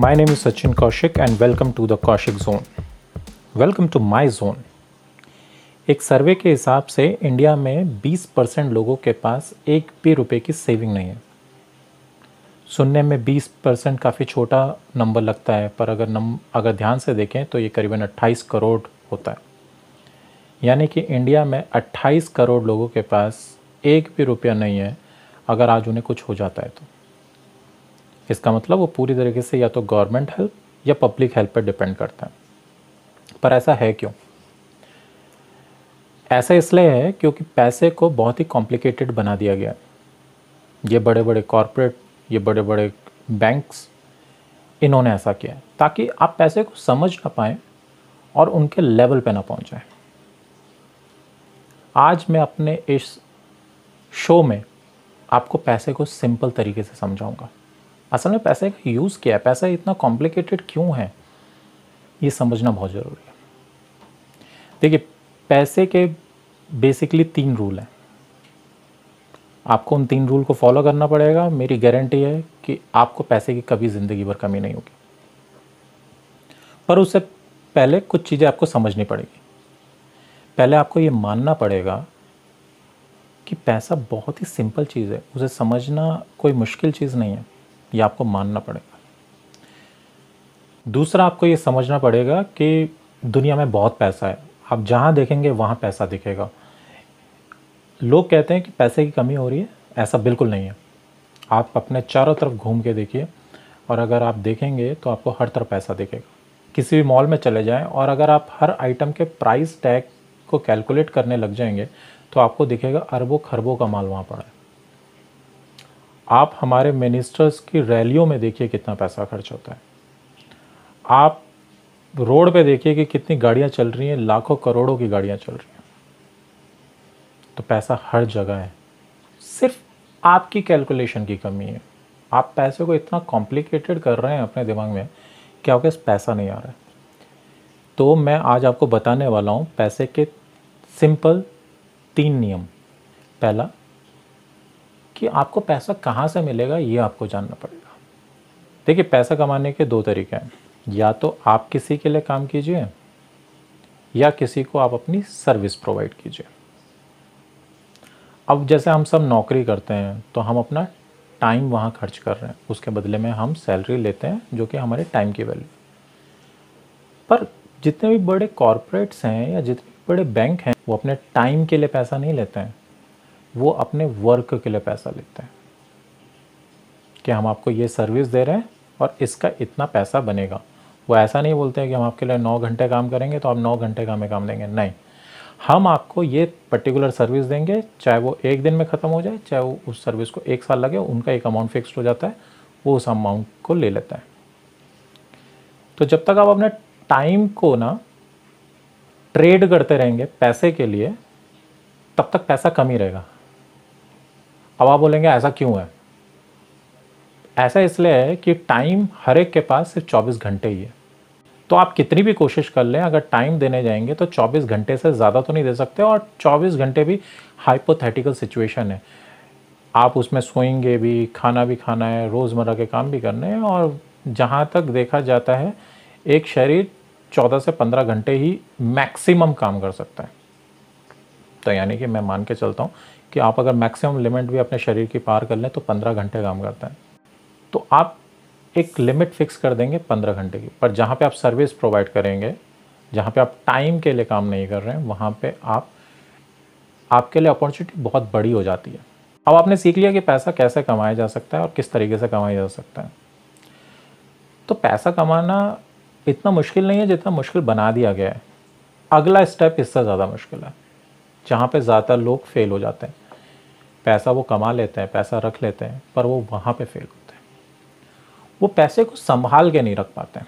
My name is Sachin Kaushik and welcome to the Kaushik Zone. Welcome to my zone. एक सर्वे के हिसाब से India में 20 percent लोगों के पास एक भी रुपए की सेविंग नहीं है सुनने में 20 परसेंट काफ़ी छोटा नंबर लगता है, पर अगर नम, अगर ध्यान से देखें तो ये करीबन 28 करोड़ होता है यानी कि इंडिया में 28 करोड़ लोगों के पास एक भी रुपया नहीं है, अगर आज उन्हें कुछ हो जाता है तो इसका मतलब वो पूरी तरीके से या तो गवर्नमेंट हेल्प या पब्लिक हेल्प पर डिपेंड करता है। पर ऐसा है क्यों? ऐसा इसलिए है क्योंकि पैसे को बहुत ही कॉम्प्लिकेटेड बना दिया गया है। ये बड़े बड़े कॉरपोरेट ये बड़े बड़े बैंक्स इन्होंने ऐसा किया है ताकि आप पैसे को समझ ना पाएँ और उनके लेवल पे ना पहुँचाएँ। आज मैं अपने इस शो में आपको पैसे को सिंपल तरीके से समझाऊँगा। असल में पैसे का यूज़ क्या है, पैसा इतना कॉम्प्लिकेटेड क्यों है? ये समझना बहुत ज़रूरी है। देखिए, पैसे के बेसिकली तीन रूल हैं। आपको उन तीन रूल को फॉलो करना पड़ेगा। मेरी गारंटी है कि आपको पैसे की कभी ज़िंदगी भर कमी नहीं होगी। पर उससे पहले कुछ चीज़ें आपको समझनी पड़ेगी। पहले आपको ये मानना पड़ेगा कि पैसा बहुत ही सिंपल चीज़ है। उसे समझना कोई मुश्किल चीज़ नहीं है। ये आपको मानना पड़ेगा। दूसरा, आपको ये समझना पड़ेगा कि दुनिया में बहुत पैसा है। आप जहाँ देखेंगे, वहाँ पैसा दिखेगा। लोग कहते हैं कि पैसे की कमी हो रही है। ऐसा बिल्कुल नहीं है। आप अपने चारों तरफ़ घूम के देखिए और अगर आप देखेंगे तो आपको हर तरफ़ पैसा दिखेगा। किसी भी मॉल में चले जाएँ और अगर आप हर आइटम के प्राइस टैग को कैलकुलेट करने लग जाएँगे तो आपको दिखेगा अरबों खरबों का माल वहाँ पड़ा है। आप हमारे मिनिस्टर्स की रैलियों में देखिए कितना पैसा खर्च होता है। आप रोड पे देखिए कि कितनी गाड़ियाँ चल रही हैं, लाखों करोड़ों की गाड़ियाँ चल रही हैं। तो पैसा हर जगह है। सिर्फ़ आपकी कैलकुलेशन की कमी है। आप पैसे को इतना कॉम्प्लिकेटेड कर रहे हैं अपने दिमाग में कि आपके पास नहीं आ रहा है। तो मैं आज आपको बताने वाला हूँ पैसे के सिंपल तीन नियम। पहला कि आपको पैसा कहाँ से मिलेगा, ये आपको जानना पड़ेगा। देखिए, पैसा कमाने के दो तरीके हैं। या तो आप किसी के लिए काम कीजिए, या किसी को आप अपनी सर्विस प्रोवाइड कीजिए। अब जैसे हम सब नौकरी करते हैं तो हम अपना टाइम वहाँ खर्च कर रहे हैं। उसके बदले में हम सैलरी लेते हैं, जो कि हमारे टाइम की वैल्यू पर जितने भी बड़े कॉरपोरेट्स हैं या जितने बड़े बैंक हैं, वो अपने टाइम के लिए पैसा नहीं लेते हैं। वो अपने वर्क के लिए पैसा लेते हैं। कि हम आपको ये सर्विस दे रहे हैं और इसका इतना पैसा बनेगा। वो ऐसा नहीं बोलते हैं कि हम आपके लिए नौ घंटे काम करेंगे तो आप नौ घंटे का हमें काम देंगे। नहीं। हम आपको ये पर्टिकुलर सर्विस देंगे, चाहे वो एक दिन में ख़त्म हो जाए, चाहे वो उस सर्विस को एक साल लगे, उनका एक अमाउंट फिक्स्ड हो जाता है, वो उस अमाउंट को ले लेता है। तो जब तक आप अपने टाइम को ना ट्रेड करते रहेंगे पैसे के लिए, तब तक पैसा कम ही रहेगा। अब आप बोलेंगे, ऐसा क्यों है? ऐसा इसलिए है कि टाइम हर एक के पास सिर्फ़ 24 घंटे ही है। तो आप कितनी भी कोशिश कर लें, अगर टाइम देने जाएँगे तो 24 घंटे से ज़्यादा तो नहीं दे सकते और 24 घंटे भी हाइपोथेटिकल सिचुएशन है। आप उसमें सोएँगे भी, खाना भी खाना है, रोज़मर्रा के काम भी करने हैं और जहाँ तक देखा जाता है, एक शरीर 14 से 15 घंटे ही मैक्सिमम काम कर सकता है। तो यानी कि मैं मान के चलता हूँ कि आप अगर मैक्सिमम लिमिट भी अपने शरीर की पार कर लें तो पंद्रह घंटे काम करते हैं। तो आप एक लिमिट फिक्स कर देंगे पंद्रह घंटे की। पर जहाँ पे आप सर्विस प्रोवाइड करेंगे, जहाँ पे आप टाइम के लिए काम नहीं कर रहे हैं, वहाँ पे आप, आपके लिए अपॉर्चुनिटी बहुत बड़ी हो जाती है। अब आपने सीख लिया कि पैसा कैसे कमाया जा सकता है और किस तरीके से कमाया जा सकता है। तो पैसा कमाना इतना मुश्किल नहीं है जितना मुश्किल बना दिया गया है। अगला स्टेप इससे ज़्यादा मुश्किल है। जहाँ पे ज़्यादातर लोग फेल हो जाते हैं। पैसा वो कमा लेते हैं, पैसा रख लेते हैं, पर वो वहाँ पे फेल होते हैं। वो पैसे को संभाल के नहीं रख पाते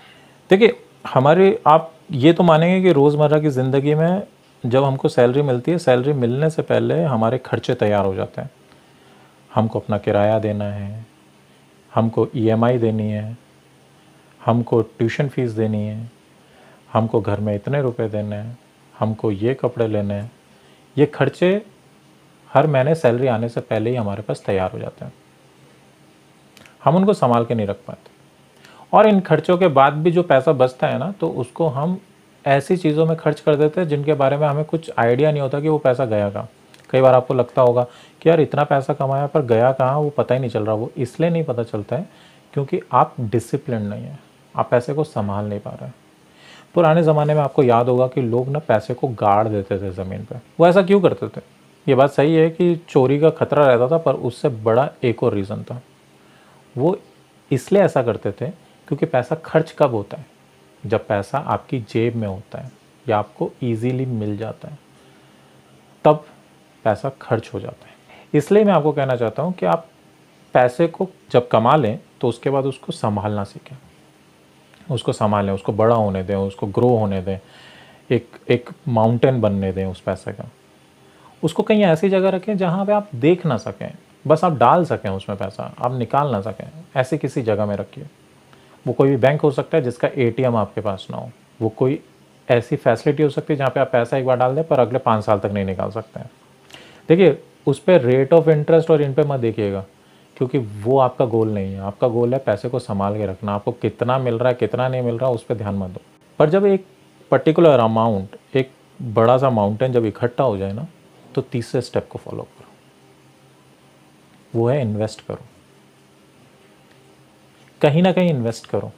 देखिए, हमारे आप ये तो मानेंगे कि रोज़मर्रा की ज़िंदगी में जब हमको सैलरी मिलती है, सैलरी मिलने से पहले हमारे खर्चे तैयार हो जाते हैं। हमको अपना किराया देना है, हमको ईएमआई e देनी है, हमको ट्यूशन फ़ीस देनी है, हमको घर में इतने रुपए देने हैं, हमको ये कपड़े लेने हैं। ये खर्चे हर महीने सैलरी आने से पहले ही हमारे पास तैयार हो जाते हैं। हम उनको संभाल के नहीं रख पाते। और इन खर्चों के बाद भी जो पैसा बचता है ना तो उसको हम ऐसी चीज़ों में खर्च कर देते हैं जिनके बारे में हमें कुछ आइडिया नहीं होता कि वो पैसा गया कहाँ। कई बार आपको लगता होगा कि यार इतना पैसा कमाया पर गया कहाँ, वो पता ही नहीं चल रहा, वो इसलिए नहीं पता चलता है क्योंकि आप डिसिप्लिन नहीं है। आप पैसे को संभाल नहीं पा रहे हैं। पुराने ज़माने में आपको याद होगा कि लोग ना पैसे को गाड़ देते थे ज़मीन पे। वो ऐसा क्यों करते थे? ये बात सही है कि चोरी का खतरा रहता था, पर उससे बड़ा एक और रीज़न था। वो इसलिए ऐसा करते थे क्योंकि पैसा खर्च कब होता है? जब पैसा आपकी जेब में होता है या आपको ईजीली मिल जाता है, तब पैसा खर्च हो जाता है। इसलिए मैं आपको कहना चाहता हूँ कि आप पैसे को जब कमा लें तो उसके बाद उसको संभालना सीखें। उसको संभालें उसको बड़ा होने दें, उसको ग्रो होने दें, एक एक माउंटेन बनने दें उस पैसे का। उसको कहीं ऐसी जगह रखें जहाँ पे आप देख ना सकें, बस आप डाल सकें उसमें पैसा, आप निकाल ना सकें, ऐसी किसी जगह में रखिए। वो कोई भी बैंक हो सकता है जिसका एटीएम आपके पास ना हो। वो कोई ऐसी फैसिलिटी हो सकती है जहाँ पे आप पैसा एक बार डाल दें पर अगले पाँच साल तक नहीं निकाल सकते हैं। देखिए, उस पर रेट ऑफ़ इंटरेस्ट और इन पर मत देखिएगा। क्योंकि वो आपका गोल नहीं है। आपका गोल है पैसे को संभाल के रखना। आपको कितना मिल रहा है, कितना नहीं मिल रहा, उस पर ध्यान मत दो। पर जब एक पर्टिकुलर अमाउंट एक बड़ा सा माउंटेन जब इकट्ठा हो जाए ना तो तीसरे स्टेप को फॉलो करो। वो है इन्वेस्ट करो। कहीं ना कहीं इन्वेस्ट करो।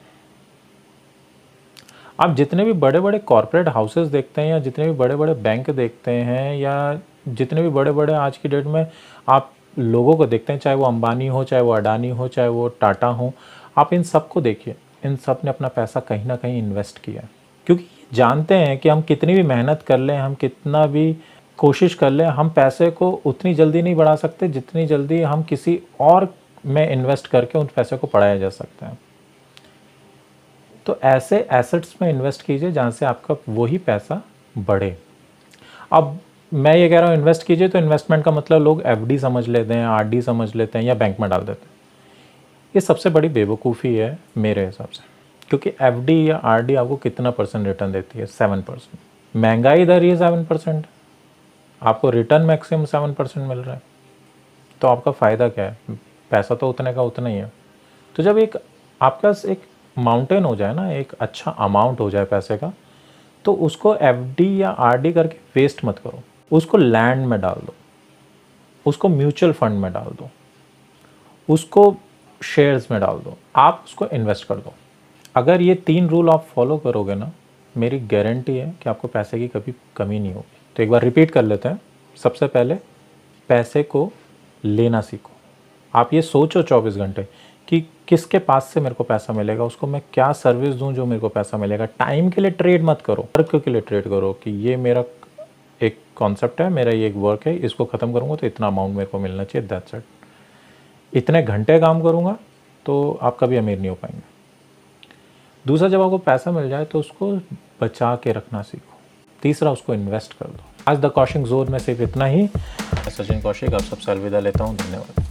आप जितने भी बड़े बड़े कॉरपोरेट हाउसेस देखते हैं या जितने भी बड़े बड़े बैंक देखते हैं या जितने भी बड़े बड़े आज की डेट में आप लोगों को देखते हैं, चाहे वो अंबानी हो, चाहे वो अडानी हो, चाहे वो टाटा हो, आप इन सबको देखिए। इन सबने अपना पैसा कहीं ना कहीं इन्वेस्ट किया। क्योंकि जानते हैं कि हम कितनी भी मेहनत कर लें, हम कितना भी कोशिश कर लें, हम पैसे को उतनी जल्दी नहीं बढ़ा सकते, जितनी जल्दी हम किसी और में इन्वेस्ट करके उन पैसे को पढ़ाया जा सकता है। तो ऐसे एसेट्स में इन्वेस्ट कीजिए जहाँ से आपका वही पैसा बढ़े। अब मैं ये कह रहा हूँ इन्वेस्ट कीजिए तो इन्वेस्टमेंट का मतलब लोग एफडी समझ लेते हैं आरडी समझ लेते हैं या बैंक में डाल देते हैं। ये सबसे बड़ी बेवकूफ़ी है मेरे हिसाब से, क्योंकि एफडी या आरडी आपको कितना परसेंट रिटर्न देती है? सेवन परसेंट महँगाई दर ये सेवन परसेंट आपको रिटर्न मैक्सिमम सेवन परसेंट मिल रहा है। तो आपका फ़ायदा क्या है? पैसा तो उतने का उतना ही है। तो जब एक, आपके पास एक माउंटेन हो जाए ना, एक अच्छा अमाउंट हो जाए पैसे का तो उसको एफडी या आरडी करके वेस्ट मत करो। उसको लैंड में डाल दो। उसको म्यूचुअल फंड में डाल दो। उसको शेयर्स में डाल दो। आप उसको इन्वेस्ट कर दो। अगर ये तीन रूल आप फॉलो करोगे ना, मेरी गारंटी है कि आपको पैसे की कभी कमी नहीं होगी। तो एक बार रिपीट कर लेते हैं। सबसे पहले पैसे को लेना सीखो। आप ये सोचो 24 घंटे कि किसके पास से मेरे को पैसा मिलेगा, उसको मैं क्या सर्विस दूँ जो मेरे को पैसा मिलेगा। टाइम के लिए ट्रेड मत करो। वर्क के लिए ट्रेड करो कि ये मेरा एक कॉन्सेप्ट है, मेरा ये एक वर्क है, इसको ख़त्म करूँगा तो इतना अमाउंट मेरे को मिलना चाहिए दैट सेट इतने घंटे काम करूँगा तो आप कभी अमीर नहीं हो पाएँगे। दूसरा जब आपको पैसा मिल जाए तो उसको बचा के रखना सीखो। तीसरा, उसको इन्वेस्ट कर दो। आज द कौशिक जोन में सिर्फ़ इतना ही। सचिन कौशिक, आप सबसे अलविदा लेता हूँ। धन्यवाद।